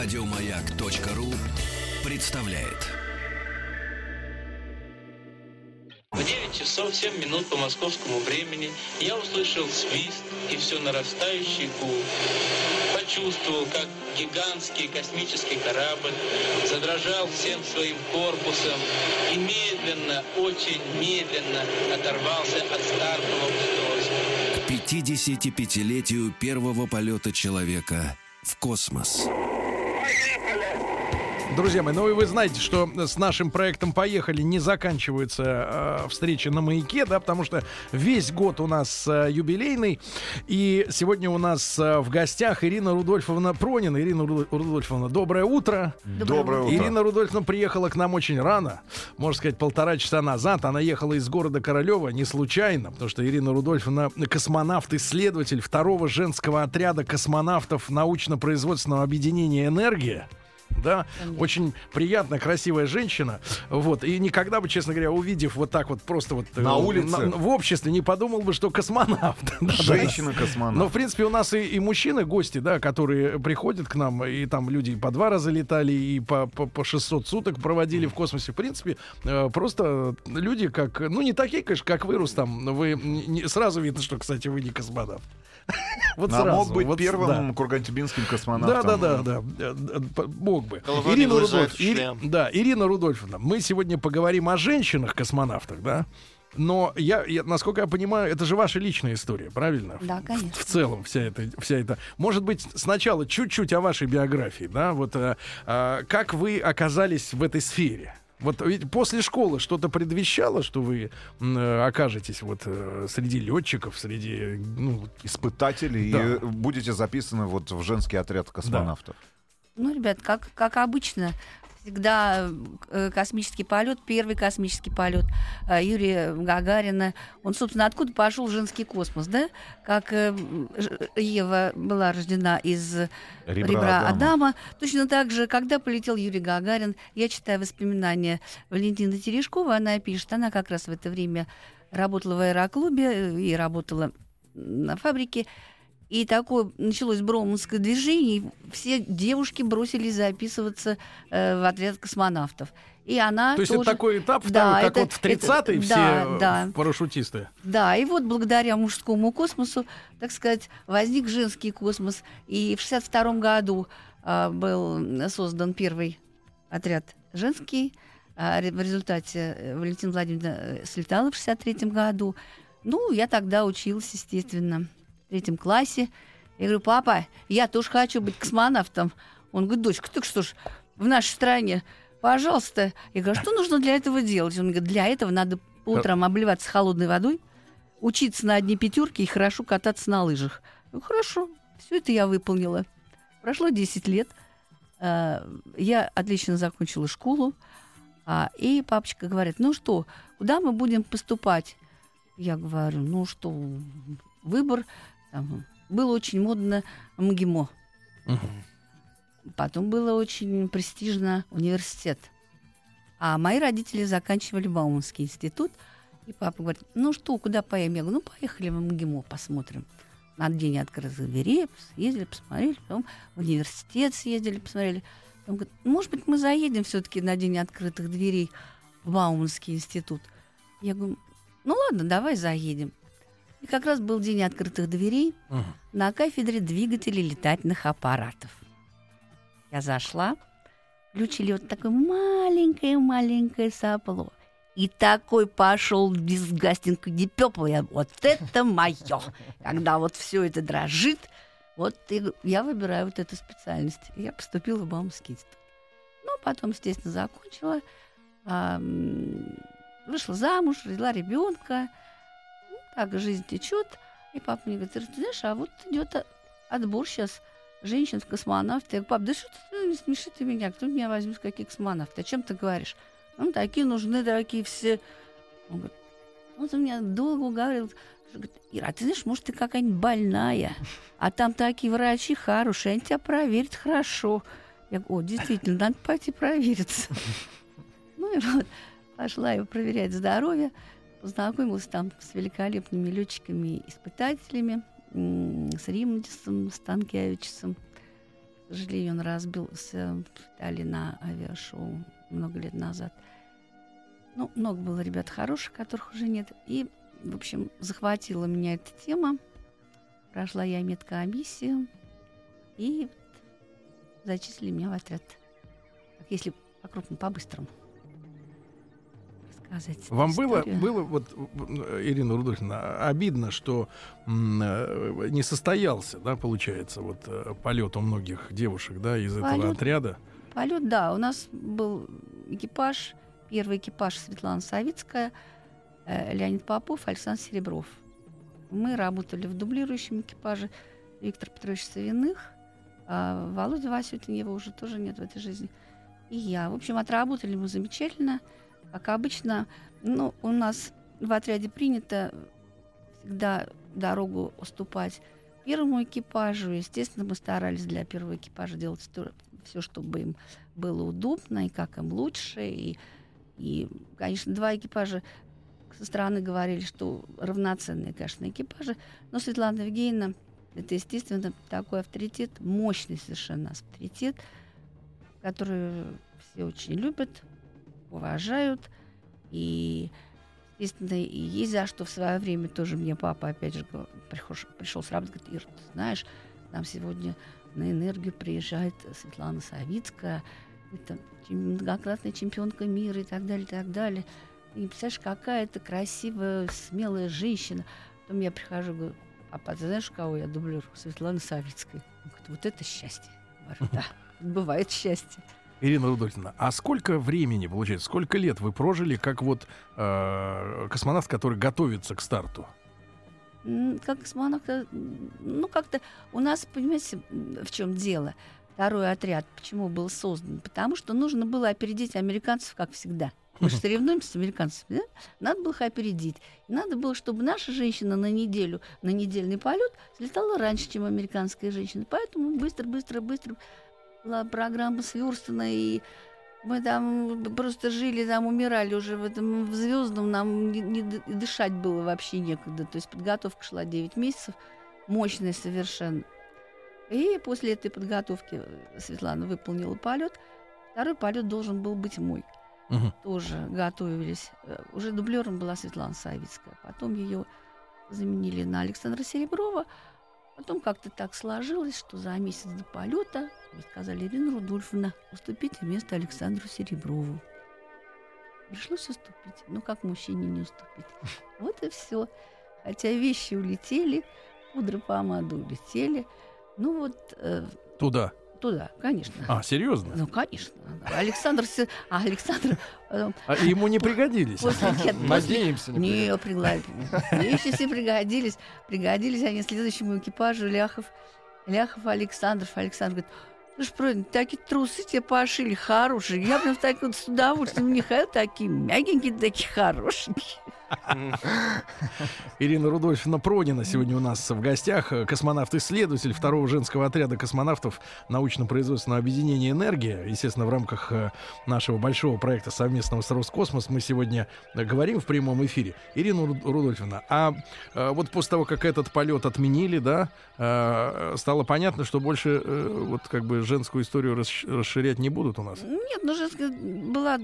Радиомаяк.ру представляет. В 9 часов 7 минут по московскому времени я услышал свист и все нарастающий гул. Почувствовал, как гигантский космический корабль задрожал всем своим корпусом и медленно, очень медленно оторвался от стартового устройства. К 55-летию первого полета человека в космос. Друзья мои, ну и вы знаете, что с нашим проектом «Поехали» не заканчиваются э, встречи на маяке, да, потому что весь год у нас э, юбилейный, и сегодня у нас э, в гостях Ирина Рудольфовна Пронина. Ирина Ру- Рудольфовна, доброе утро. Доброе утро. Ирина Рудольфовна приехала к нам очень рано, можно сказать, полтора часа назад. Она ехала из города Королева не случайно, потому что Ирина Рудольфовна космонавт-исследователь второго женского отряда космонавтов научно-производственного объединения «Энергия». Да, очень приятная, красивая женщина. Вот. И никогда бы, честно говоря, увидев вот так вот просто вот э, На улице? в обществе, не подумал бы, что космонавт. Женщина-космонавт. Но, в принципе, у нас и, и мужчины, гости, да, которые приходят к нам, и там люди и по два раза летали, и по, по, по 600 суток проводили в космосе. В принципе, э, просто люди как... Ну, не такие, конечно, как вы, Рустам. Вы не- сразу видно, что, кстати, вы не космонавт. Вот А сразу, мог быть вот, первым да. кургантибинским Да, космонавтом. да, да, да. П- Мог бы. Ирина, Рудольф- Ири- да, Ирина Рудольфовна, мы сегодня поговорим о женщинах-космонавтах, да? Но я, я, насколько я понимаю, это же ваша личная история, правильно? Да, В- конечно. В, целом вся эта, вся эта. Может быть, сначала чуть-чуть о вашей биографии, да? Вот э, э, как вы оказались в этой сфере? Вот ведь после школы что-то предвещало, что вы э, окажетесь вот э, среди летчиков, среди ну, Испытатели, Да. и будете записаны вот в женский отряд космонавтов. Ну, ребят, как, как обычно, всегда э, космический полет, первый космический полет э, Юрия Гагарина. Он, собственно, откуда пошел женский космос, да? Как э, Ева была рождена из Ребра ребра, Адама. Адама. Точно так же, когда полетел Юрий Гагарин, я читаю воспоминания Валентины Терешковой, она пишет, она как раз в это время работала в аэроклубе и работала на фабрике. И такое началось броуманское движение, и все девушки бросились записываться э, в отряд космонавтов. И она То есть тоже... это такой этап Да, второй, как это- вот в 30-е это- все да, э, да. парашютисты. Да, и вот благодаря мужскому космосу, так сказать, возник женский космос. И в 62 году а, был создан первый отряд женский. Ре- в результате э, Валентина Владимировна э, слетала в 63 году. Ну, я тогда училась, естественно, в третьем классе. Я говорю, папа, я тоже хочу быть космонавтом. Он говорит, дочка, ты что ж, в нашей стране, пожалуйста. Я говорю, «А что нужно для этого делать? Он говорит, для этого надо по утрам обливаться холодной водой, учиться на одни пятерки и хорошо кататься на лыжах. Ну, хорошо, все это я выполнила. Прошло 10 лет. э, Я отлично закончила школу. а, И папочка говорит, ну что, куда мы будем поступать? Я говорю, ну что, выбор. Там, было очень модно МГИМО. Потом было очень престижно университет. А мои родители заканчивали Бауманский институт. И папа говорит, ну что, куда поедем? Я говорю, ну поехали в МГИМО, посмотрим. На день открытых дверей, съездили, посмотрели, потом в университет съездили, посмотрели. Он говорит, «Ну, может быть, мы заедем все-таки на день открытых дверей в Бауманский институт. Я говорю, ну ладно, давай заедем. И как раз был день открытых дверей на кафедре двигателей летательных аппаратов. Я зашла, включили вот такое маленькое-маленькое сопло. И такой пошел дисгастинг Дипепл. Я, вот это мое. Когда вот все это дрожит, вот и я выбираю вот эту специальность. Я поступила в Баумский институт. Ну, потом, естественно, закончила. а, вышла замуж, родила ребенка. Так жизнь течет. И папа мне говорит, ты знаешь, а вот идет отбор сейчас женщин в космонавты. Я говорю, пап, да что ты, ну, не смеши ты меня, кто меня возьмет, какие космонавты? О чем ты говоришь? Ну, такие нужны, такие все. Он говорит, он меня долго уговаривал. Говорит, Ира, а ты знаешь, может, ты какая-нибудь больная, а там такие врачи хорошие, они тебя проверят хорошо. Я говорю, о, действительно, надо пойти провериться. Ну и вот, пошла его проверять здоровье, познакомилась там с великолепными летчиками-испытателями, с Римдисом Станкевичем. К сожалению, он разбился в Италии на авиашоу много лет назад. Ну, много было ребят хороших, которых уже нет. И, в общем, захватила меня эта тема. Прошла я медкомиссию. И зачислили меня в отряд. Если по-крупному, по-быстрому рассказать. Вам было, историю. было вот, э, Ирина Рудольфовна, обидно, что э, не состоялся, да, получается, вот э, полет у многих девушек, да, из этого Полет? отряда. Полет, да, у нас был экипаж, первый экипаж Светлана Савицкая, э, Леонид Попов, Александр Серебров. Мы работали в дублирующем экипаже Виктор Петрович Савиных, а Володя Васютин, его уже тоже нет в этой жизни. И я. В общем, отработали мы замечательно. Как обычно, ну, у нас в отряде принято всегда дорогу уступать первому экипажу. Естественно, мы старались для первого экипажа делать все, чтобы им было удобно и как им лучше. И, и конечно, два экипажа со стороны говорили, что равноценные, конечно, экипажи. Но Светлана Евгеньевна, это, естественно, такой авторитет, мощный совершенно авторитет, который все очень любят, уважают. И, естественно, и есть за что в свое время тоже мне папа, опять же, прихож- пришел с работы, говорит, Ира, ты знаешь, нам сегодня на энергию приезжает Светлана Савицкая, это многократная чемпионка мира и так далее, и так далее. И представляешь, какая это красивая, смелая женщина. Потом я прихожу, говорю, папа, ты знаешь, кого я дублирую? Светлана Савицкая. Он говорит, вот это счастье. Я Говорю, да, бывает счастье. Ирина Рудольфовна, а сколько времени, получается, сколько лет вы прожили как вот э, космонавт, который готовится к старту? Как космонавт, э, ну как-то у нас, понимаете, в чем дело? Второй отряд, почему был создан? Потому что нужно было опередить американцев, как всегда. Мы же соревнуемся с американцами, да? Надо было их опередить. И надо было, чтобы наша женщина на неделю, на недельный полет слетала раньше, чем американская женщина. Поэтому быстро, быстро, быстро была программа сверстана, и мы там просто жили, там умирали уже в этом в звездном, нам не, не дышать было вообще некогда. То есть подготовка шла 9 месяцев, мощная совершенно. И после этой подготовки э, Светлана выполнила полет. Второй полет должен был быть мой. Мгм. Тоже готовились. Э, Уже дублером была Светлана Савицкая. Потом ее заменили на Александра Сереброва. Потом как-то так сложилось, что за месяц до полета сказали, Ирина Рудольфовна, уступите место Александру Сереброву. Пришлось уступить. Ну, как мужчине не уступить? Вот и все. Хотя вещи улетели, пудра, помада улетели. Ну вот э, Туда. Туда, конечно. А, серьезно? Ну, конечно. Александр, а Александр э, А ему не пригодились. после, нет, после- Надеемся, не не пригладили. Вещи все пригодились. Пригодились они следующему экипажу Ляхов. Ляхов Александров. Александр говорит, слушай, Продин, такие трусы тебе пошили хорошие. Я прям так вот с удовольствием не ходил, такие мягенькие, такие хорошенькие. Ирина Рудольфовна Пронина сегодня у нас в гостях. э, Космонавт-исследователь второго женского отряда космонавтов научно-производственного объединения «Энергия». Естественно, в рамках э, нашего большого проекта совместного с Роскосмос мы сегодня э, говорим в прямом эфире. Ирина Ру- Рудольфовна, а вот после того, как этот полет отменили, да, стало понятно, что больше вот как бы женскую историю расш- расширять не будут у нас? Нет, ну же ска- была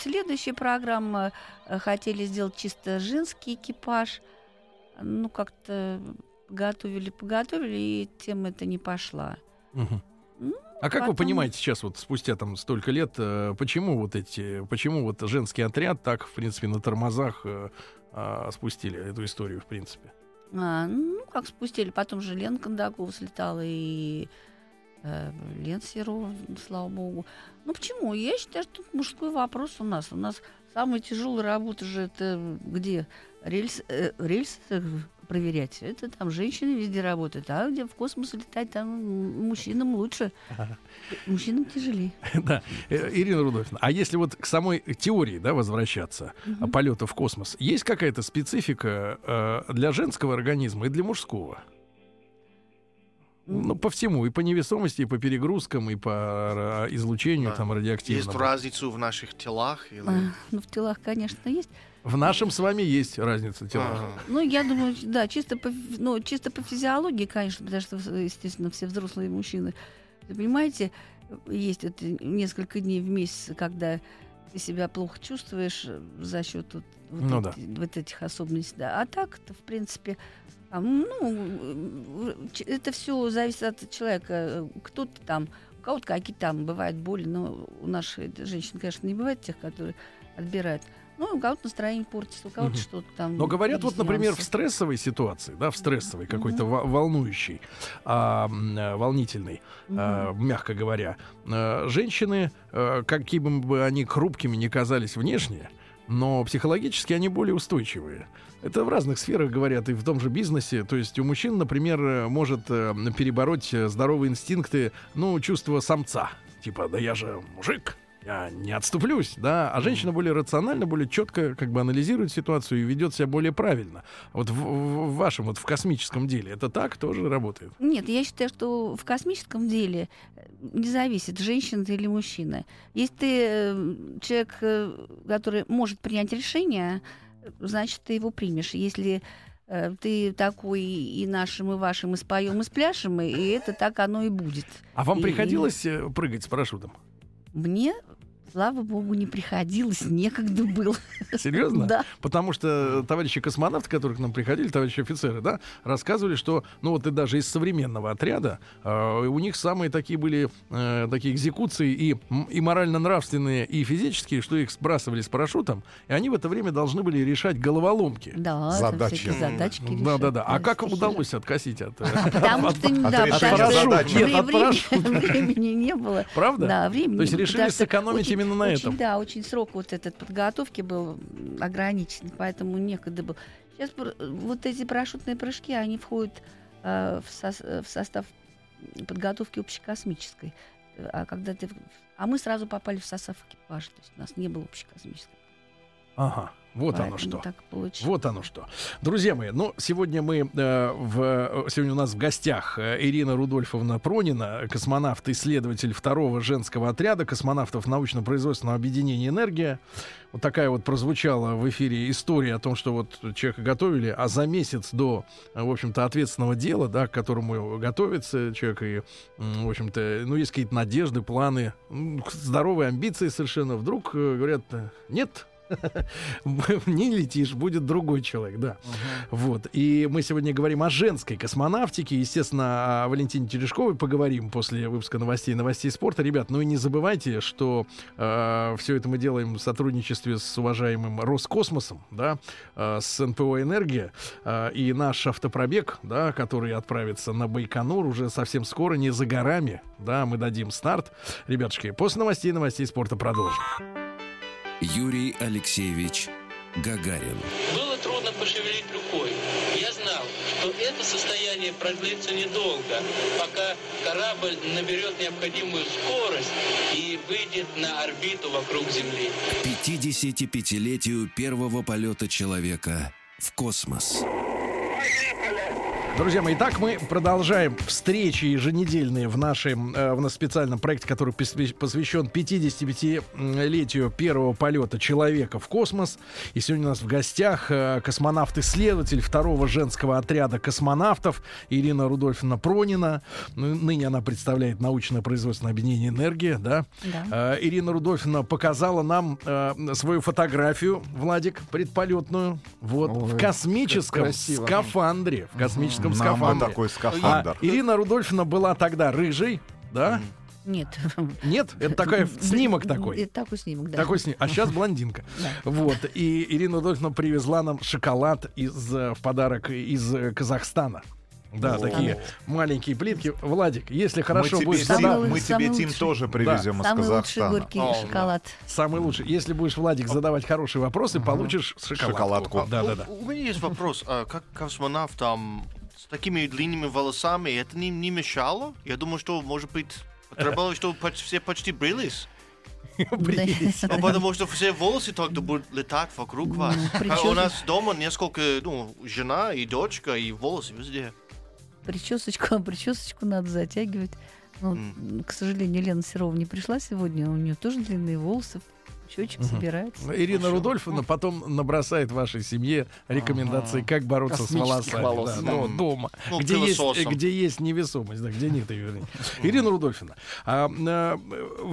следующая программа. э, Хотели сделать чисто женский экипаж. Ну, как-то готовили, поготовили, и тема эта не пошла. Ну, А как вы потом- понимаете сейчас, вот спустя там столько лет, э, почему вот эти, почему вот женский отряд так, в принципе, на тормозах э, а, спустили эту историю, в принципе? А, ну, как спустили. Потом же Лена Кондакова слетала, и э, Лен Серова, слава богу. Ну, почему? Я считаю, что мужской вопрос у нас. У нас самая тяжелая работа же это где? Рельс, э, рельсы э, проверять. Это там женщины везде работают. А где в космос летать, там мужчинам лучше. Мужчинам тяжелее. Да, Э, Ирина Рудольфовна, а если вот к самой теории, да, возвращаться, а, полета в космос, есть какая-то специфика э, для женского организма и для мужского? Ну, по всему, и по невесомости, и по перегрузкам, и по э, излучению Да. там Есть радиоактивному. разницу в наших телах? Или... А, ну, в телах, конечно, есть. В нашем с вами есть разница тела. Ага. Ну, я думаю, да, чисто по, ну, чисто по физиологии, конечно, потому что, естественно, все взрослые мужчины Вы понимаете, есть вот несколько дней в месяц, когда ты себя плохо чувствуешь э, за счет вот, вот Ну да. вот этих особенностей. Да. А так-то, в принципе, ну, э, ч- это все зависит от человека. Э, Кто-то там, у кого-то какие-то там бывают боли, но у наших женщин, конечно, не бывает тех, которые отбирают. Ну, у кого-то настроение портится, у кого-то Мгм. что-то там. Но говорят, вот, например, в стрессовой ситуации, да, в стрессовой, какой-то во- волнующей, а, э, волнительной, а, мягко говоря, э, женщины, э, какими бы они хрупкими ни казались внешне, но психологически они более устойчивые. Это в разных сферах говорят, и в том же бизнесе. То есть у мужчин, например, может перебороть здоровые инстинкты, ну, чувство самца. Типа, да я же мужик, я не отступлюсь, да. А женщина более рационально, более четко как бы анализирует ситуацию и ведет себя более правильно. Вот в, в- в вашем, вот в космическом деле это так тоже работает. Нет, я считаю, что в космическом деле э, не зависит, женщина ты или мужчина. Если ты э, человек, э, который может принять решение, значит, ты его примешь. Если ты такой и нашим, и вашим, и споем, и спляшем, и это так оно и будет. А вам И- приходилось прыгать с парашютом? Мне, слава богу, не приходилось, некогда было. Серьезно? Да. Потому что товарищи космонавты, которые к нам приходили, товарищи офицеры, да, рассказывали, что, ну вот и даже из современного отряда, э, у них самые такие были э, такие экзекуции и, и морально-нравственные, и физические, что их сбрасывали с парашютом, и они в это время должны были решать головоломки. Да, Задачи. задачки Да, решать. да, да. А как стихи. удалось откосить от... э, Потому от- что, потому что от парашюта. времени не было. Правда? Да, времени. То есть не было, решили сэкономить очень- именно на очень, этом. Да, очень срок вот этот подготовки был ограничен, поэтому некогда был. Сейчас вот эти парашютные прыжки, они входят э, в, э, в состав подготовки общекосмической. А когда ты, а мы сразу попали в состав экипажа, то есть у нас не было общекосмической. Ага, вот оно Поэтому что. Так получилось. Вот оно что. Друзья мои, ну, сегодня мы э, в... Сегодня у нас в гостях э, Ирина Рудольфовна Пронина, космонавт, исследователь второго женского отряда космонавтов научно-производственного объединения «Энергия». Вот такая вот прозвучала в эфире история о том, что вот человека готовили, а за месяц до, в общем-то, ответственного дела, да, к которому готовится человек, и, в общем-то, ну, есть какие-то надежды, планы, здоровые амбиции совершенно, вдруг э, говорят, нет, не летишь, будет другой человек, да. Вот. И мы сегодня говорим о женской космонавтике. Естественно, о Валентине Терешковой поговорим после выпуска новостей новостей спорта. Ребят, ну и не забывайте, что все это мы делаем в сотрудничестве с уважаемым Роскосмосом, да, э, с НПО «Энергия». Э, и наш автопробег, да, который отправится на Байконур уже совсем скоро, не за горами, да, мы дадим старт. Ребятушки, после новостей новостей спорта продолжим. Юрий Алексеевич Гагарин. Было трудно пошевелить рукой. Я знал, что это состояние продлится недолго, пока корабль наберет необходимую скорость и выйдет на орбиту вокруг Земли. К 55-летию первого полета человека в космос. Друзья мои, итак, мы продолжаем встречи еженедельные в нашем э, в нашем специальном проекте, который посвя- посвящен 55-летию первого полета человека в космос. И сегодня у нас в гостях э, космонавт-исследователь второго женского отряда космонавтов Ирина Рудольфовна Пронина. Ну, Ныне она представляет научно-производственное объединение «Энергия». Да? Да. Э, Ирина Рудольфовна показала нам свою фотографию, Владик, предполетную. Вот в Ой, космическом как красиво. скафандре. В космическом Нам бы скафандре. такой А скафандр. Ирина Рудольфовна была тогда рыжей, да? Нет. Нет? Это такой снимок такой. Это такой снимок, да. Такой снимок. А сейчас блондинка. Да. Вот. И Ирина Рудольфовна привезла нам шоколад из, э, в подарок из э, Казахстана. Да, О. такие маленькие плитки. Владик, если хорошо мы тебе, будешь Самый задавать... лучший, мы самый тебе, Тим, лучший. тоже привезем из Самый лучший Казахстана. горький О, шоколад. Самый лучший. Если будешь, Владик, задавать хорошие вопросы, получишь шоколадку. Шоколадку. Да, да, да. У, у меня есть вопрос. А как космонавт там с такими длинными волосами, это не, не мешало? Я думаю, что, может быть, требовалось, чтобы поч- все почти брились. Ну, потому что все волосы тогда будут летать вокруг вас. А у нас дома несколько, ну, жена и дочка, и волосы везде. Причесочку, причесочку надо затягивать. Ну, М. К сожалению, Лена Серова не пришла сегодня, у нее тоже длинные волосы. Счетчик собирается. Ирина Рудольфовна потом набросает вашей семье рекомендации, как бороться с волосами. волос. да, но М. дома, Ну, где, есть, где есть невесомость, да, где нет ее, вернее. Ирина Рудольфовна, а, а,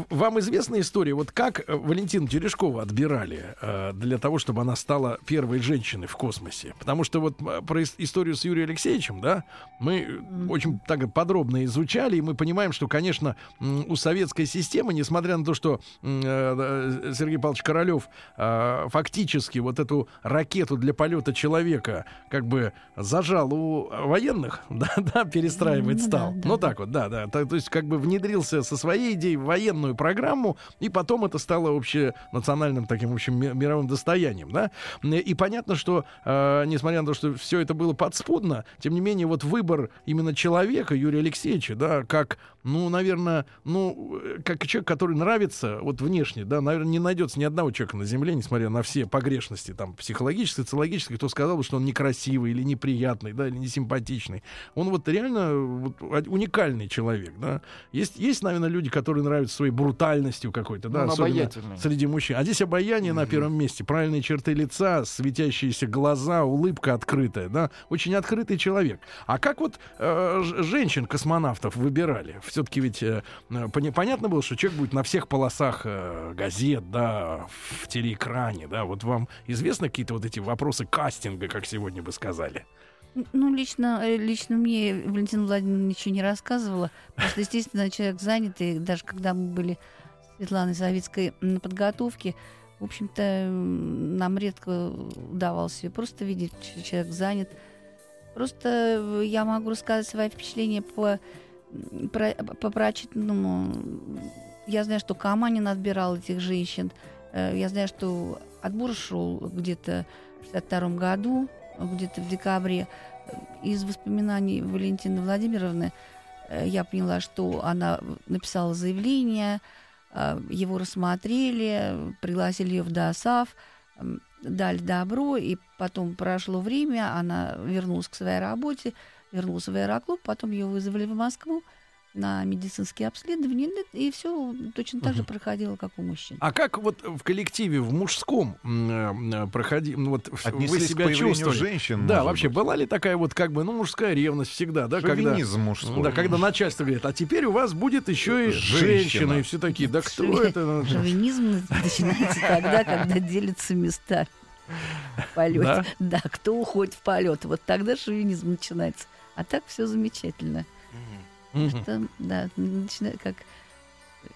вам известна история, вот как э, Валентину Терешкову отбирали э, для того, чтобы она стала первой женщиной в космосе? Потому что вот э, про ис- историю с Юрием Алексеевичем, да, мы очень так подробно изучали, и мы понимаем, что, конечно, у советской системы, несмотря на то, что э, Сергей Павлович Королев э, фактически вот эту ракету для полета человека как бы зажал у военных, да, да, перестраивать Ну стал. да, да, ну так вот, да, да. То, то есть как бы внедрился со своей идеей в военную программу, и потом это стало общенациональным таким, в общем, ми- мировым достоянием, да. И понятно, что, э, несмотря на то, что все это было подспудно, тем не менее, вот выбор именно человека, Юрия Алексеевича, да, как, ну, наверное, ну, э, как человек, который нравится вот внешне, да, наверное, не найдется ни одного человека на Земле, несмотря на все погрешности, там, психологические, социологические, кто сказал бы, что он некрасивый или неприятный, да, или несимпатичный. Он вот реально вот, уникальный человек, да. Есть, есть, наверное, люди, которые нравятся своей брутальностью какой-то, да, Он особенно среди мужчин. А здесь обаяние на первом месте, правильные черты лица, светящиеся глаза, улыбка открытая, да, очень открытый человек. А как вот э, женщин-космонавтов выбирали? Все-таки ведь э, э, понятно было, что человек будет на всех полосах э, газет, да, в телеэкране, да. Вот вам известны какие-то вот эти вопросы кастинга, как сегодня бы сказали? Ну, лично, э, лично мне Валентина Владимировна ничего не рассказывала. Просто, естественно, человек занятый. Даже когда мы были с Светланой Савицкой на подготовке, в общем-то, нам редко удавалось ее просто видеть. Человек занят. Просто э, я могу рассказать свои впечатления по, про- по прочитанному. Я знаю, что Каманин отбирал этих женщин. Э, Я знаю, что отбор шел где-то в 62 году, где-то в декабре. Из воспоминаний Валентины Владимировны э, я поняла, что она написала заявление, э, его рассмотрели, пригласили ее в ДОСАВ, дали добро, и потом прошло время, она вернулась к своей работе, вернулась в аэроклуб, потом ее вызвали в Москву на медицинские обследования, и все точно так же проходило, как у мужчин. А как вот в коллективе, в мужском э, проходи, ну, вот вы Отнеслись к себя чувствовали? женщин, Да, вообще быть? была ли такая вот как бы, ну, мужская ревность всегда, да, когда... Шовинизм мужской. Да, когда начальство говорит, а теперь у вас будет еще и Женщина. женщина, и все такие, да кто Шови- это? Ну, Шовинизм начинается тогда, когда делятся места в полете. Да? Да? кто уходит в полет. Вот тогда шовинизм начинается. А так все замечательно. Мгм. Что, да, начинает как э,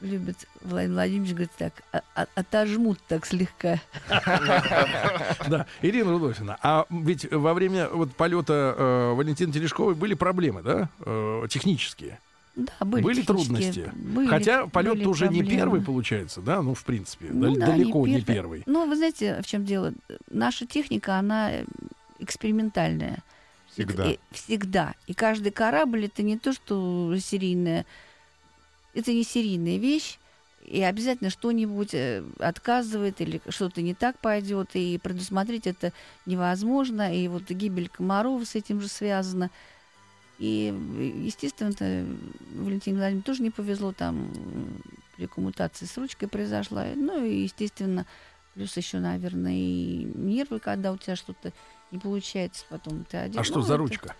любит Владимир Владимирович, говорит так, «А- а- отожмут так слегка. Да, Ирина Рудольфовна, а ведь во время вот полета э, Валентины Терешковой были проблемы, да, э, технические? Да, были, Были трудности? были- Хотя полет были уже не проблемы. первый получается, да, ну, в принципе, Ну да, далеко не первый. первый. Ну, вы знаете, в чем дело? Наша техника, она экспериментальная. Всегда. И, всегда. И каждый корабль это не то, что серийная, это не серийная вещь. И обязательно что-нибудь э, отказывает или что-то не так пойдет, и предусмотреть это невозможно. И вот гибель Комарова с этим же связана. И, естественно, Валентине Владимировне тоже не повезло, там при коммутации с ручкой произошла. Ну и, естественно, плюс еще, наверное, и нервы, когда у тебя что-то не получается, потом ты один. А что Ну, за это- ручка?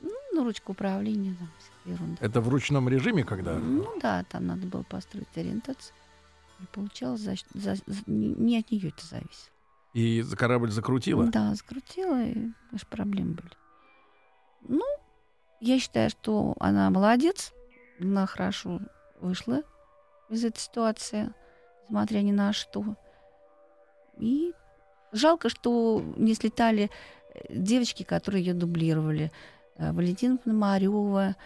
Ну, ручка управления, там, ерунда. Это в ручном режиме, когда? Ну да, там надо было построить ориентацию. Не получалось, за, за- за- не, от нее это зависит. И корабль закрутила? Да, закрутила, и аж проблемы были. Ну, я считаю, что она молодец, она хорошо вышла из этой ситуации, несмотря ни на что. И жалко, что не слетали э, девочки, которые ее дублировали. Э, Валентина Пономарева,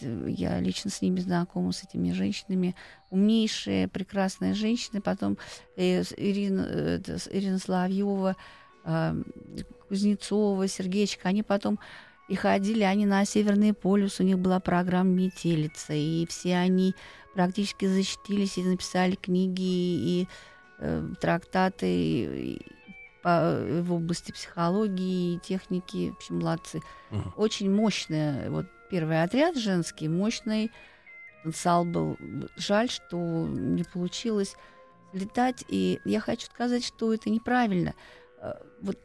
э, я лично с ними знакома, с этими женщинами. Умнейшие, прекрасные женщины. Потом Ирина, Ирина Соловьева, э, Кузнецова, Сергеечка, они потом и ходили они на Северный полюс, у них была программа «Метелица», и все они практически защитились и написали книги и трактаты и- и по- в области психологии и техники, в общем, молодцы. Мгм. Очень мощный, вот первый отряд женский, мощный потенциал был. Жаль, что не получилось летать. И я хочу сказать, что это неправильно. Э, Вот,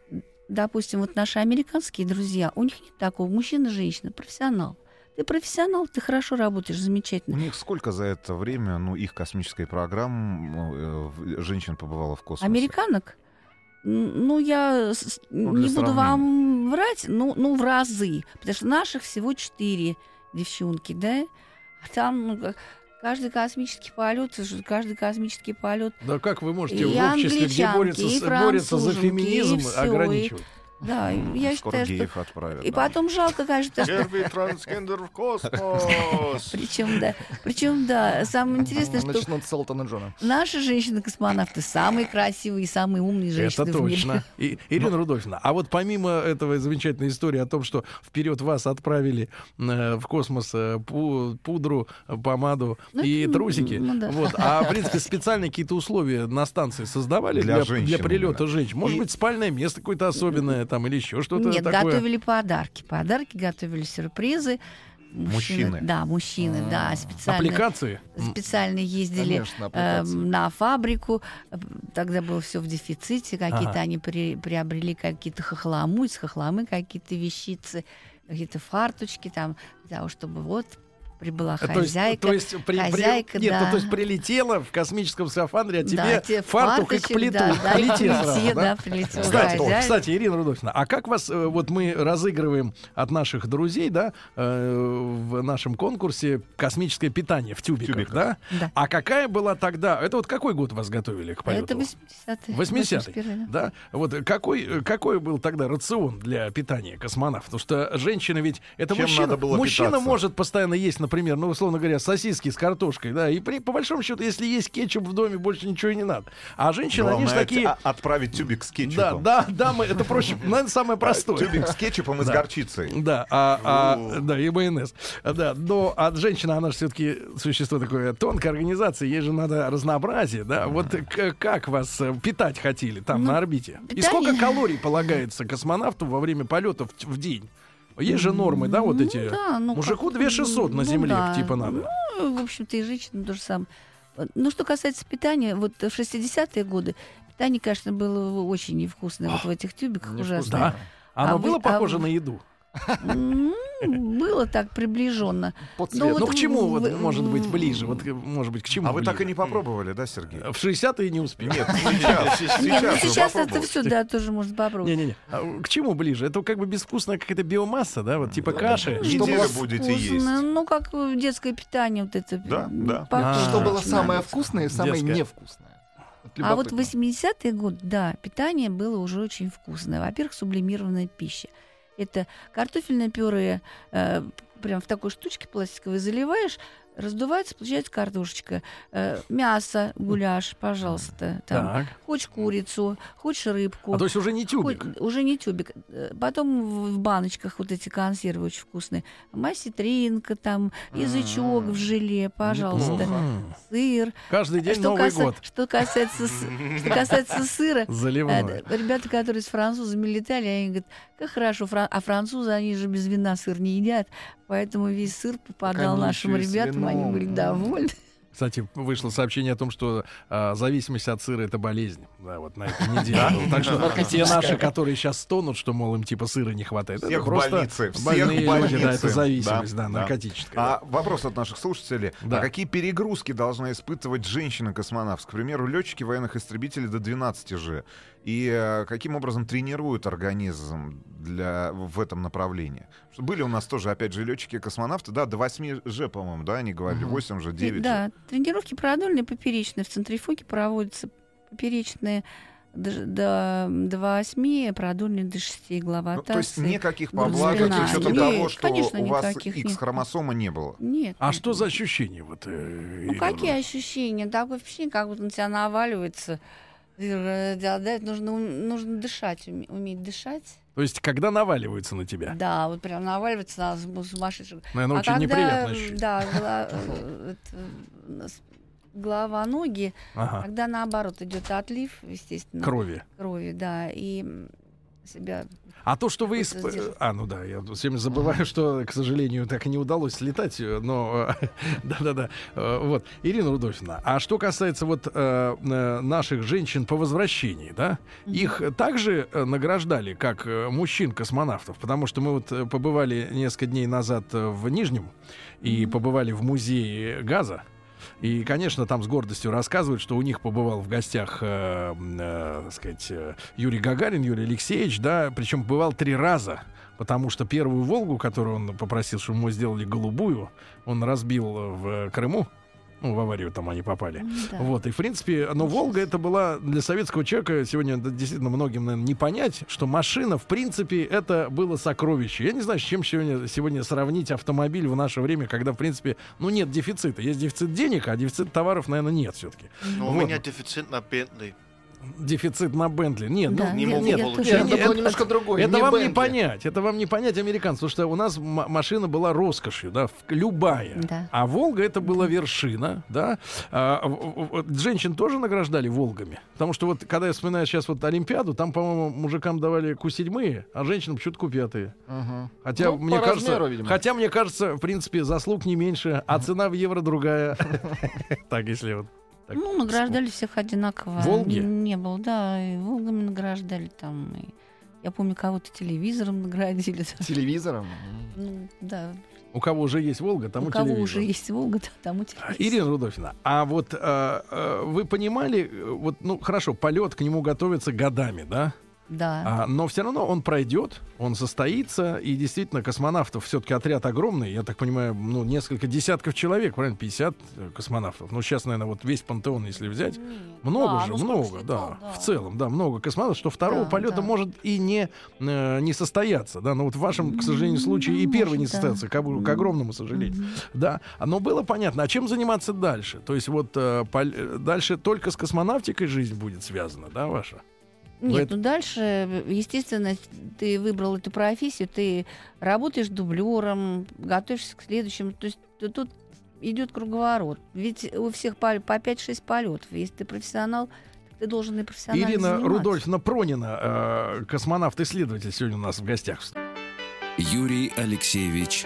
допустим, вот наши американские друзья, у них нет такого. Мужчина, женщина, профессионал. Ты профессионал, ты хорошо работаешь, У замечательно. них сколько за это время, ну, их космической программмы э, в- женщин побывало в космосе? Американок? Ну, я Ну, не буду сравнения. вам врать, ну, ну, в разы. Потому что наших всего четыре девчонки, да? А там ну, каждый космический полет, каждый космический полет. Да как вы можете И в обществе, где борется, борется за феминизм, и всё, ограничивать? Да, я Скоро считаю, что... геев отправят. И да. потом жалко, конечно, что... Первый трансгендер в космос. Причем, да, причем, да, самое интересное, что Начнут с Элтона Джона. наши женщины-космонавты самые красивые и самые умные женщины Это в мире. точно. И, Ирина Рудольфовна, а вот помимо этого замечательной истории о том, что вперед вас отправили э, в космос э, пу- пудру, помаду Ну, и трусики, ну вот, а в принципе специальные какие-то условия на станции создавали Для прилета женщин? Может быть, спальное место какое-то особенное там или еще что-то Нет, такое? готовили подарки. Подарки готовили сюрпризы. Мужчины. Да, мужчины, да, специально. Аппликации? Специально ездили Конечно, э, на фабрику. Тогда было все в дефиците. Какие-то Ага. они при- приобрели какие-то хохломы, из хохломы какие-то вещицы, какие-то фарточки там, для того, чтобы вот прибыла А То есть, хозяйка. то есть, при- при- хозяйка, нет, ну, да. то есть прилетела в космическом скафандре, а тебе Да, тебе фартук и к фарточек, плиту. да, да, Полетел к сразу, да? да, прилетел Кстати, хозяин. кстати, Ирина Рудольфовна, а как вас, э, вот мы разыгрываем от наших друзей, да, э, в нашем конкурсе космическое питание в тюбиках, тюбиках. да? Да. А какая была тогда, это вот какой год вас готовили к полету? Это 80-е. 80-й, 81-й, да. да? Вот э, какой, э, какой был тогда рацион для питания космонавтов? Потому что женщина ведь... Это Чем мужчина, надо было мужчина питаться? может постоянно есть, например, ну, условно говоря, сосиски с картошкой, да, и при, по большому счету, если есть кетчуп в доме, больше ничего и не надо. А женщины, они Главное же такие... от- отправить тюбик с Да, кетчупом. да, да, мы, это проще, наверное, самое простое. Тюбик с кетчупом и с Да. горчицей. Да, а, а, да, и майонез. Да, но от женщина, она же все-таки существо такое тонкая организация, ей же надо разнообразие, да. Вот к- как вас э, питать хотели там Ну, на орбите? И сколько калорий полагается космонавту во время полета в, в день? Есть же нормы, да, вот Ну эти. да, ну Мужику как, 2600 на ну земле, да. типа надо. Ну, в общем-то, и женщинам то же самое. Ну, что касается питания, вот в 60-е годы питание, конечно, было очень невкусное вот в этих тюбиках ужасно. Да. Оно А вы- было а похоже вы- на еду? Было так приближенно. Под Ну, вот Ну, к чему, вот, может быть, ближе? Вот, э, может быть, к чему А вы так и не попробовали, да, Сергей? В 60-е не успел. Нет, сейчас. Нет, ну Сейчас это все, да, тоже можно попробовать. Не-не-не. А к чему ближе? Это как бы безвкусная какая-то биомасса, да? Вот типа каши. Неделю будете есть. Ну, как детское питание вот это. Да, да. А, Что было самое вкусное и самое невкусное? А вот в любопытно. 80-е годы, да, питание было уже очень вкусное. Во-первых, сублимированная пища. Это картофельное пюре, э, прям в такой штучке пластиковой заливаешь, раздувается, получается картошечка. Э, мясо, гуляш, пожалуйста. Там. Так. Хочешь курицу, хочешь рыбку. А то есть уже не тюбик. Хоть- уже не тюбик. Э, Потом в, в баночках вот эти консервы очень вкусные. Маситринка там, язычок в желе, пожалуйста. М. Сыр. Каждый день Что, Новый каса- год. что касается, что касается сыра, Заливной. э, ребята, которые с французами летали, они говорят, как хорошо, а французы, они же без вина сыр не едят, поэтому весь сыр попадал нашим еще ребятам, они были довольны. Кстати, вышло сообщение о том, что а, зависимость от сыра это болезнь. Да, вот на этой неделе. Так что те наши, которые сейчас стонут, что, мол, им типа сыра не хватает. это просто всех больные люди, да, это зависимость, Да, наркотическая. А вопрос от наших слушателей. А какие перегрузки должна испытывать женщина-космонавт? К примеру, летчики военных истребителей до 12 же. И э, каким образом тренируют организм для, в этом направлении? Были у нас тоже, опять же, летчики-космонавты, да, до 8 же, по-моему, да, они говорили, 8 же, 9 же. Да, тренировки продольные, поперечные. В центрифуге проводятся поперечные до, до, до 8, продольные до 6 Ну, главотации. то есть никаких поблажек с учетом Нет, того, что конечно, у вас. X-хромосома не было. Нет. А нет, что за ощущения? Вот, э, Ну, какие ощущения? Такое впечатление, как будто на тебя наваливается. Нужно, нужно дышать, уме- уметь дышать. То есть, когда наваливаются на тебя? Да, вот прям наваливается на сум- сумасшедшего. Наверное, А очень когда, неприятно ощущение. Да, э, голова, ноги, Ага. когда наоборот идет отлив, естественно, Крови. крови, да, и себя А то, что вы... Исп-. А, ну да, я все время забываю, что, к сожалению, так и не удалось слетать, э, но... э, Да-да-да. э, Вот. Ирина Рудольфовна, а что касается вот наших женщин по возвращении, да? Их также награждали, как мужчин-космонавтов? Потому что мы вот побывали несколько дней назад в Нижнем и побывали в музее газа. И, конечно, там с гордостью рассказывают, что у них побывал в гостях, э, э, так сказать, э, Юрий Гагарин, Юрий Алексеевич, да, причем бывал три раза, потому что первую Волгу, которую он попросил, чтобы ему сделали голубую, он разбил в Крыму. Ну, в аварию там они попали. да. Вот, и в принципе, но Волга это была для советского человека сегодня действительно многим, наверное, не понять, что машина, в принципе, это было сокровище. Я не знаю, с чем сегодня, сегодня сравнить автомобиль в наше время, когда, в принципе, ну нет дефицита. Есть дефицит денег, а дефицит товаров, наверное, нет все-таки. Но у Вот. меня дефицит на Бентли. Дефицит на Бентли. Нет, Да, ну, не могу я получить. Нет, Не, это было немножко другое. Это вам не Бентли. понять, это вам не понять, американцев, потому что у нас машина была роскошью, да, любая. Да. А Волга это была вершина, да. А, женщин тоже награждали Волгами, потому что вот когда я вспоминаю сейчас вот Олимпиаду, там, по-моему, мужикам давали Ку-7, а женщинам чуть Ку-5. Мгм. Хотя Ну, мне по кажется, размеру, видимо. хотя мне кажется, в принципе, заслуг не меньше, а цена в евро другая. Так, если вот. Так. Ну, награждали всех одинаково. Волги? Не было, да, и Волгами награждали там. и я помню, кого-то телевизором наградили. Телевизором. Ну, да, У кого уже есть Волга, тому у кого телевизор. уже есть Волга, тому телевизор. Ирина Рудольфовна, а вот э, э, вы понимали, э, вот, ну хорошо, полет к нему готовится годами, да? Да. А, но все равно он пройдет, он состоится, и действительно космонавтов все-таки отряд огромный, я так понимаю, ну несколько десятков человек, правильно, 50 э, космонавтов. Ну сейчас, наверное, вот весь пантеон, если взять, много Да, же, ну, много, да, да. в целом, да, много космонавтов, что второго Да, полета да. может и не э, не состояться, да, но вот в вашем, к сожалению, случае и Ну, первый не может, да. состоится, к, об- к огромному сожалению. Да, но было понятно, а чем заниматься дальше? То есть вот э, пол- э, дальше только с космонавтикой жизнь будет связана, да, ваша? Нет, это- ну дальше, естественно, ты выбрал эту профессию, ты работаешь дублером, готовишься к следующему. То есть тут идет круговорот. Ведь у всех по, по 5-6 полетов. Если ты профессионал, ты должен и профессионально Ирина заниматься. Рудольфовна Пронина, э, космонавт-исследователь, сегодня у нас в гостях. Юрий Алексеевич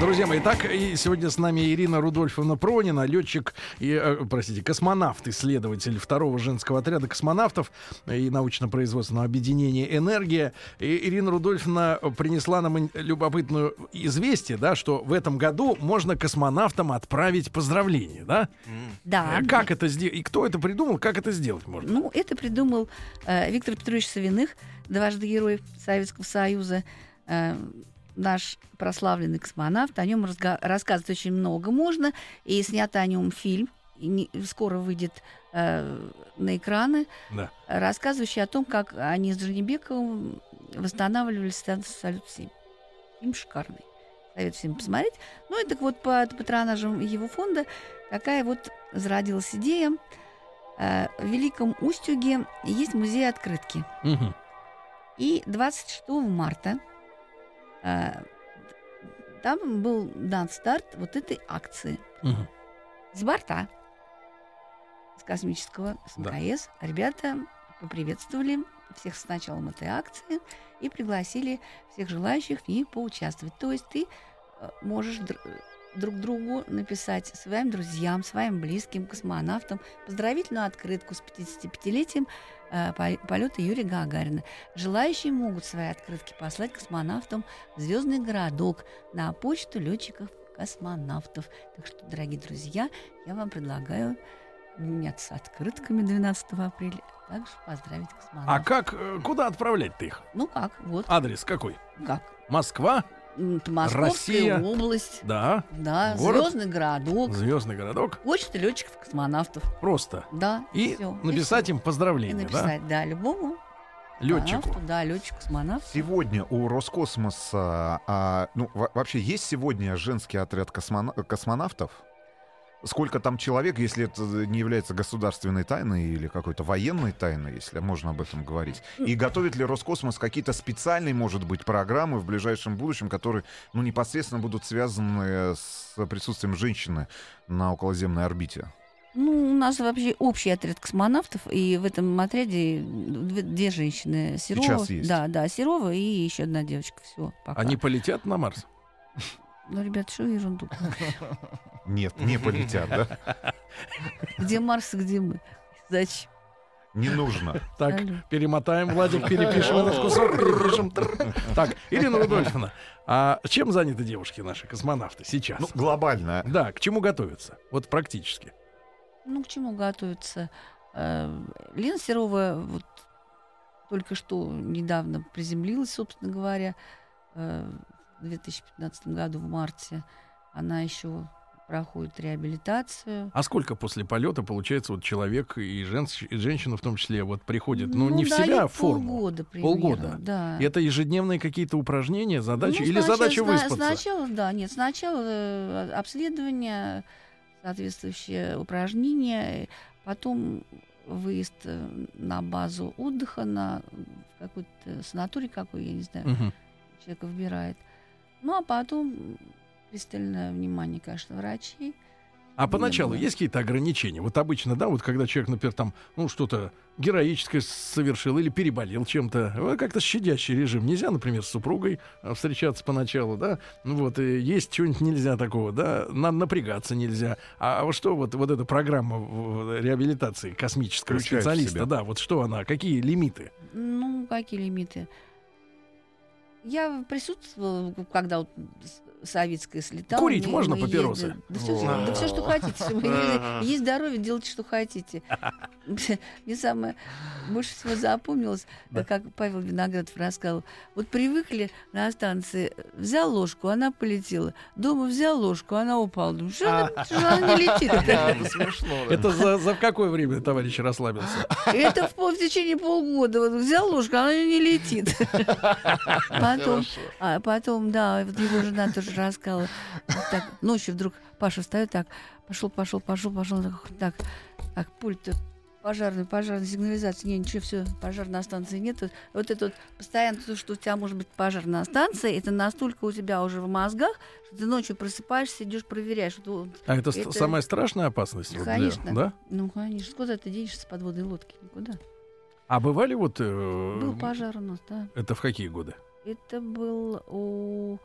Друзья мои, так и сегодня с нами Ирина Рудольфовна Пронина, летчик и, э, простите, космонавт, исследователь второго женского отряда космонавтов и научно-производственного объединения «Энергия». И Ирина Рудольфовна принесла нам любопытную известие, да, что в этом году можно космонавтам отправить поздравления, да? Да. Э, Как это сделать? И кто это придумал? Как это сделать можно? Ну, это придумал э, Виктор Петрович Савиных, дважды герой Советского Союза, э, наш прославленный космонавт. О нем рассказывать очень много можно. И снят о нем фильм. Не- скоро выйдет э, на экраны, Да. рассказывающий о том, как они с Джанибековым восстанавливали станцию «Салют-7». Фильм шикарный. Советую всем посмотреть. Ну и так вот по патронажам его фонда такая вот зародилась идея. Э, В Великом Устюге есть музей открытки. Мгм. И 26 марта там был дан старт вот этой акции. Мгм. С борта, с космического, с Да. МКС, ребята поприветствовали всех с началом этой акции и пригласили всех желающих в ней поучаствовать. То есть ты э, можешь друг другу написать своим друзьям, своим близким, космонавтам поздравительную открытку с 55-летием э, по- полета Юрия Гагарина. Желающие могут свои открытки послать космонавтам в Звездный городок на почту летчиков космонавтов. Так что, дорогие друзья, я вам предлагаю меняться открытками 12 апреля, а также поздравить А космонавтов. как, э, куда отправлять-то их? Ну как, вот, Адрес какой? как. Москва? Московская Россия. область, Да. да, Город? Звездный городок, Звездный городок. почта летчиков космонавтов. Просто. Да, И всё, написать всё. им И поздравления, написать, да, любому да? Летчику. космонавту, Да, летчик космонавт. Сегодня у Роскосмоса, а, ну, во- вообще есть сегодня женский отряд космона- космонавтов? Сколько там человек, если это не является государственной тайной или какой-то военной тайной, если можно об этом говорить? И готовит ли Роскосмос какие-то специальные, может быть, программы в ближайшем будущем, которые ну, непосредственно будут связаны с присутствием женщины на околоземной орбите? Ну, у нас вообще общий отряд космонавтов, и в этом отряде две, две женщины. Серова, Сейчас есть. Да, да, Серова и еще одна девочка. Все, пока. Они полетят на Марс? Ну, ребят, что ерунду. Нет, не полетят, да? Где Марс, где мы? Зачем? Не нужно. Так, Алло. перемотаем, Владик, перепишем этот кусок, перепишем. Так, Ирина Рудольфовна, а чем заняты девушки наши, космонавты, сейчас? Ну, глобально. Да, к чему готовятся? Вот практически. Ну, к чему готовиться? Э, Лена Серова вот только что недавно приземлилась, собственно говоря, э, в 2015 году в марте. Она еще проходит реабилитацию. А сколько после полета, получается, вот человек и, женщ- и женщина в том числе вот приходит, ну, не в дают себя, а в форму? Полгода, примерно, Полгода. Да. Это ежедневные какие-то упражнения, задачи Ну, или сначала- задача выспаться? Сначала, да, нет, сначала э, обследование, соответствующее упражнения, потом выезд э, на базу отдыха, на какой-то санаторий какой, я не знаю, Мгм. человек выбирает. Ну, а потом пристальное внимание, конечно, врачей. А поначалу есть какие-то ограничения? Вот обычно, да, вот когда человек, например, там, ну, что-то героическое совершил или переболел чем-то, э, как-то щадящий режим. Нельзя, например, с супругой э, встречаться поначалу, да, ну вот, и есть что-нибудь нельзя такого, да, надо напрягаться нельзя. А вот что вот, вот эта программа реабилитации космического Включает специалиста, себя. да, вот что она, какие лимиты? Ну, какие лимиты? Я присутствовала, когда Савицкая слетала. Курить мы- можно мы папиросы? ездили. Да все, О. что, что хотите. Ага. Есть здоровье, делайте, что хотите. Мне самое больше всего запомнилось, Да. как Павел Виноградов рассказывал. Вот привыкли на станции, взял ложку, она полетела. Дома взял ложку, она упала. Думаю, что она, что она не летит? Это смешно. да. Это за, за какое время товарищ расслабился? Это в, в течение полгода. Вот взял ложку, она не летит. Потом, а потом, да, вот его жена тоже рассказала. Вот так, ночью вдруг Паша встает так, пошел, пошел, пошел, пошел, так, так, пульт пожарной, пожарной сигнализации, не, ничего, все, пожар на станции нет. Вот, вот это вот постоянно то, что у тебя может быть пожар на станции, это настолько у тебя уже в мозгах, что ты ночью просыпаешься, идешь, проверяешь. Вот, А это, Это- самая страшная опасность? вот для- Конечно. да? ну, конечно, куда ты денешься с подводной лодки? Никуда. А бывали вот... э, Был пожар у нас, да. Это в какие годы? Это был у,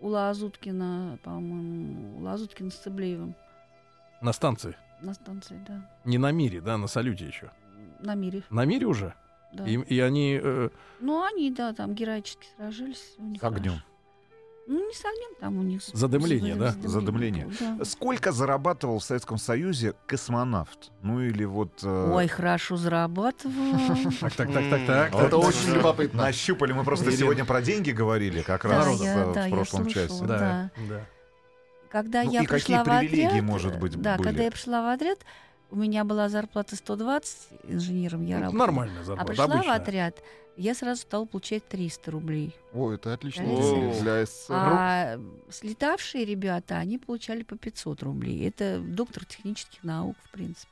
у Лазуткина, по-моему, у Лазуткина с Цыблеевым На станции? на станции, да. Не на мире, да, на салюте еще. На мире, На мире уже? да. И, и они... э, Ну, они, да, там героически сражались. у них С огнем. хорошо. Ну, не с огнем, там у них... Задымление, да? задымление да. Сколько зарабатывал в Советском Союзе космонавт? Ну или вот... э, Ой, хорошо зарабатывал. Так, так, так, так, Это очень любопытно. Нащупали. Мы просто сегодня про деньги говорили как раз э, в прошлом часе. Да, Да. да. Когда Ну, я и пришла какие в привилегии, отряд, может быть, да, были? когда я пришла в отряд, у меня была зарплата 120 инженером, я Ну, работала. Нормальная А зарплата, пришла в обычная. отряд, я сразу стала получать 300 рублей. О, это отлично О. для СССР. А слетавшие ребята, они получали по 500 рублей. Это доктор технических наук, в принципе.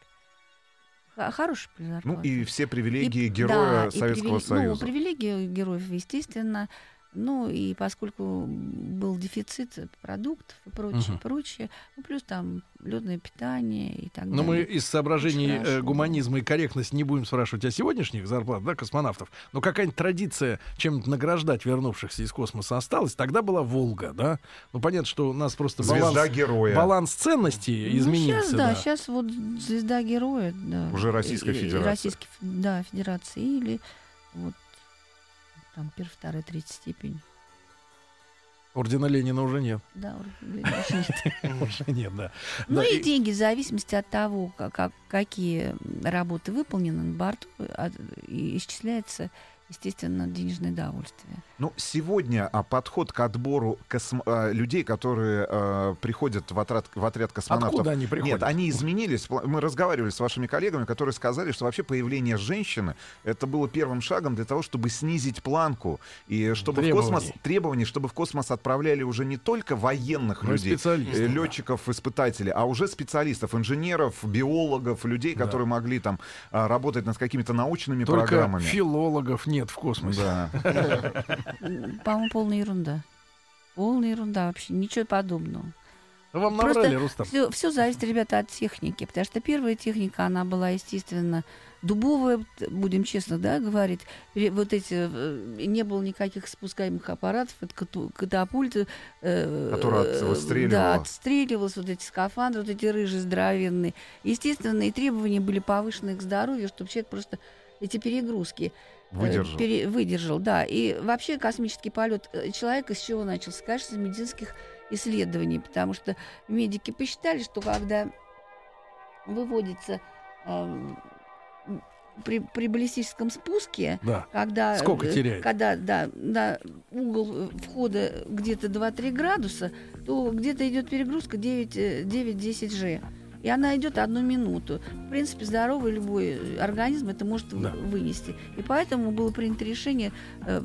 Х- Хорошая зарплата. Ну и все привилегии И- героя да, и Советского привиле- Ну, Союза. привилегии героев, естественно. Ну и поскольку был дефицит продуктов и прочее, Мгм. прочее, ну плюс там ледное питание и так Но мы далее. из соображений э, гуманизма и корректности не будем спрашивать о сегодняшних зарплатах да, космонавтов. Но какая-нибудь традиция чем-нибудь награждать вернувшихся из космоса осталась. Тогда была Волга, да? Ну, понятно, что у нас просто Звезда баланс, героя. баланс ценностей изменился. Сейчас, да, да. сейчас вот звезда героя, да. Уже Российская И- и- Федерация. Российской, да, Федерации. Или вот там первая, вторая, третья степень. Ордена Ленина уже нет. Да, уже больше нет. Уже нет, да. Ну Да, и и- деньги в зависимости от того, как, как- какие работы выполнены на борту, а, и исчисляется естественно, денежное удовольствие. Ну, сегодня а, подход к отбору косм- а, людей, которые а, приходят в отряд, в отряд космонавтов... Откуда они приходят? Нет, они изменились. Мы разговаривали с вашими коллегами, которые сказали, что вообще появление женщины это было первым шагом для того, чтобы снизить планку и чтобы в космос Требований. требований, чтобы в космос отправляли уже не только военных Ну и людей, э, летчиков, испытателей, а уже специалистов, инженеров, биологов, людей, Да. которые могли там а, работать над какими-то научными Только программами. филологов нет в космосе. Да. По-моему, полная ерунда. Полная ерунда вообще, ничего подобного. Вам Просто набрали, Рустам? Все, зависит, ребята, от техники, потому что первая техника, она была, естественно, дубовая, будем честно, да, говорить. Вот эти, э, не было никаких спускаемых аппаратов, это катапульты. э, Которая от- э, выстреливала. Да, отстреливалась, вот эти скафандры, вот эти рыжие здоровенные. Естественно, и требования были повышены к здоровью, чтобы человек просто эти перегрузки Выдержал. пере- выдержал, да. И вообще космический полет э, человека с чего начался? Конечно, с медицинских исследований, потому что медики посчитали, что когда выводится эм, при, при баллистическом спуске, Да. когда, Сколько э, теряет? когда да, да, угол э, входа где-то 2-3 градуса, то где-то идет перегрузка 9, э, 9-10 G. И она идет одну минуту. В принципе, здоровый любой организм это может Да. вынести. И поэтому было принято решение э,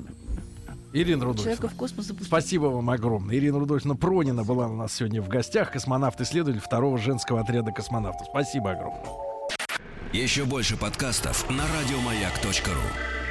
Ирина Рудольфовна. в космос запустить. Спасибо вам огромное. Ирина Рудольфовна Пронина была у нас сегодня в гостях. Космонавт-исследователь второго женского отряда космонавтов. Спасибо огромное. Еще больше подкастов на радиомаяк.ру.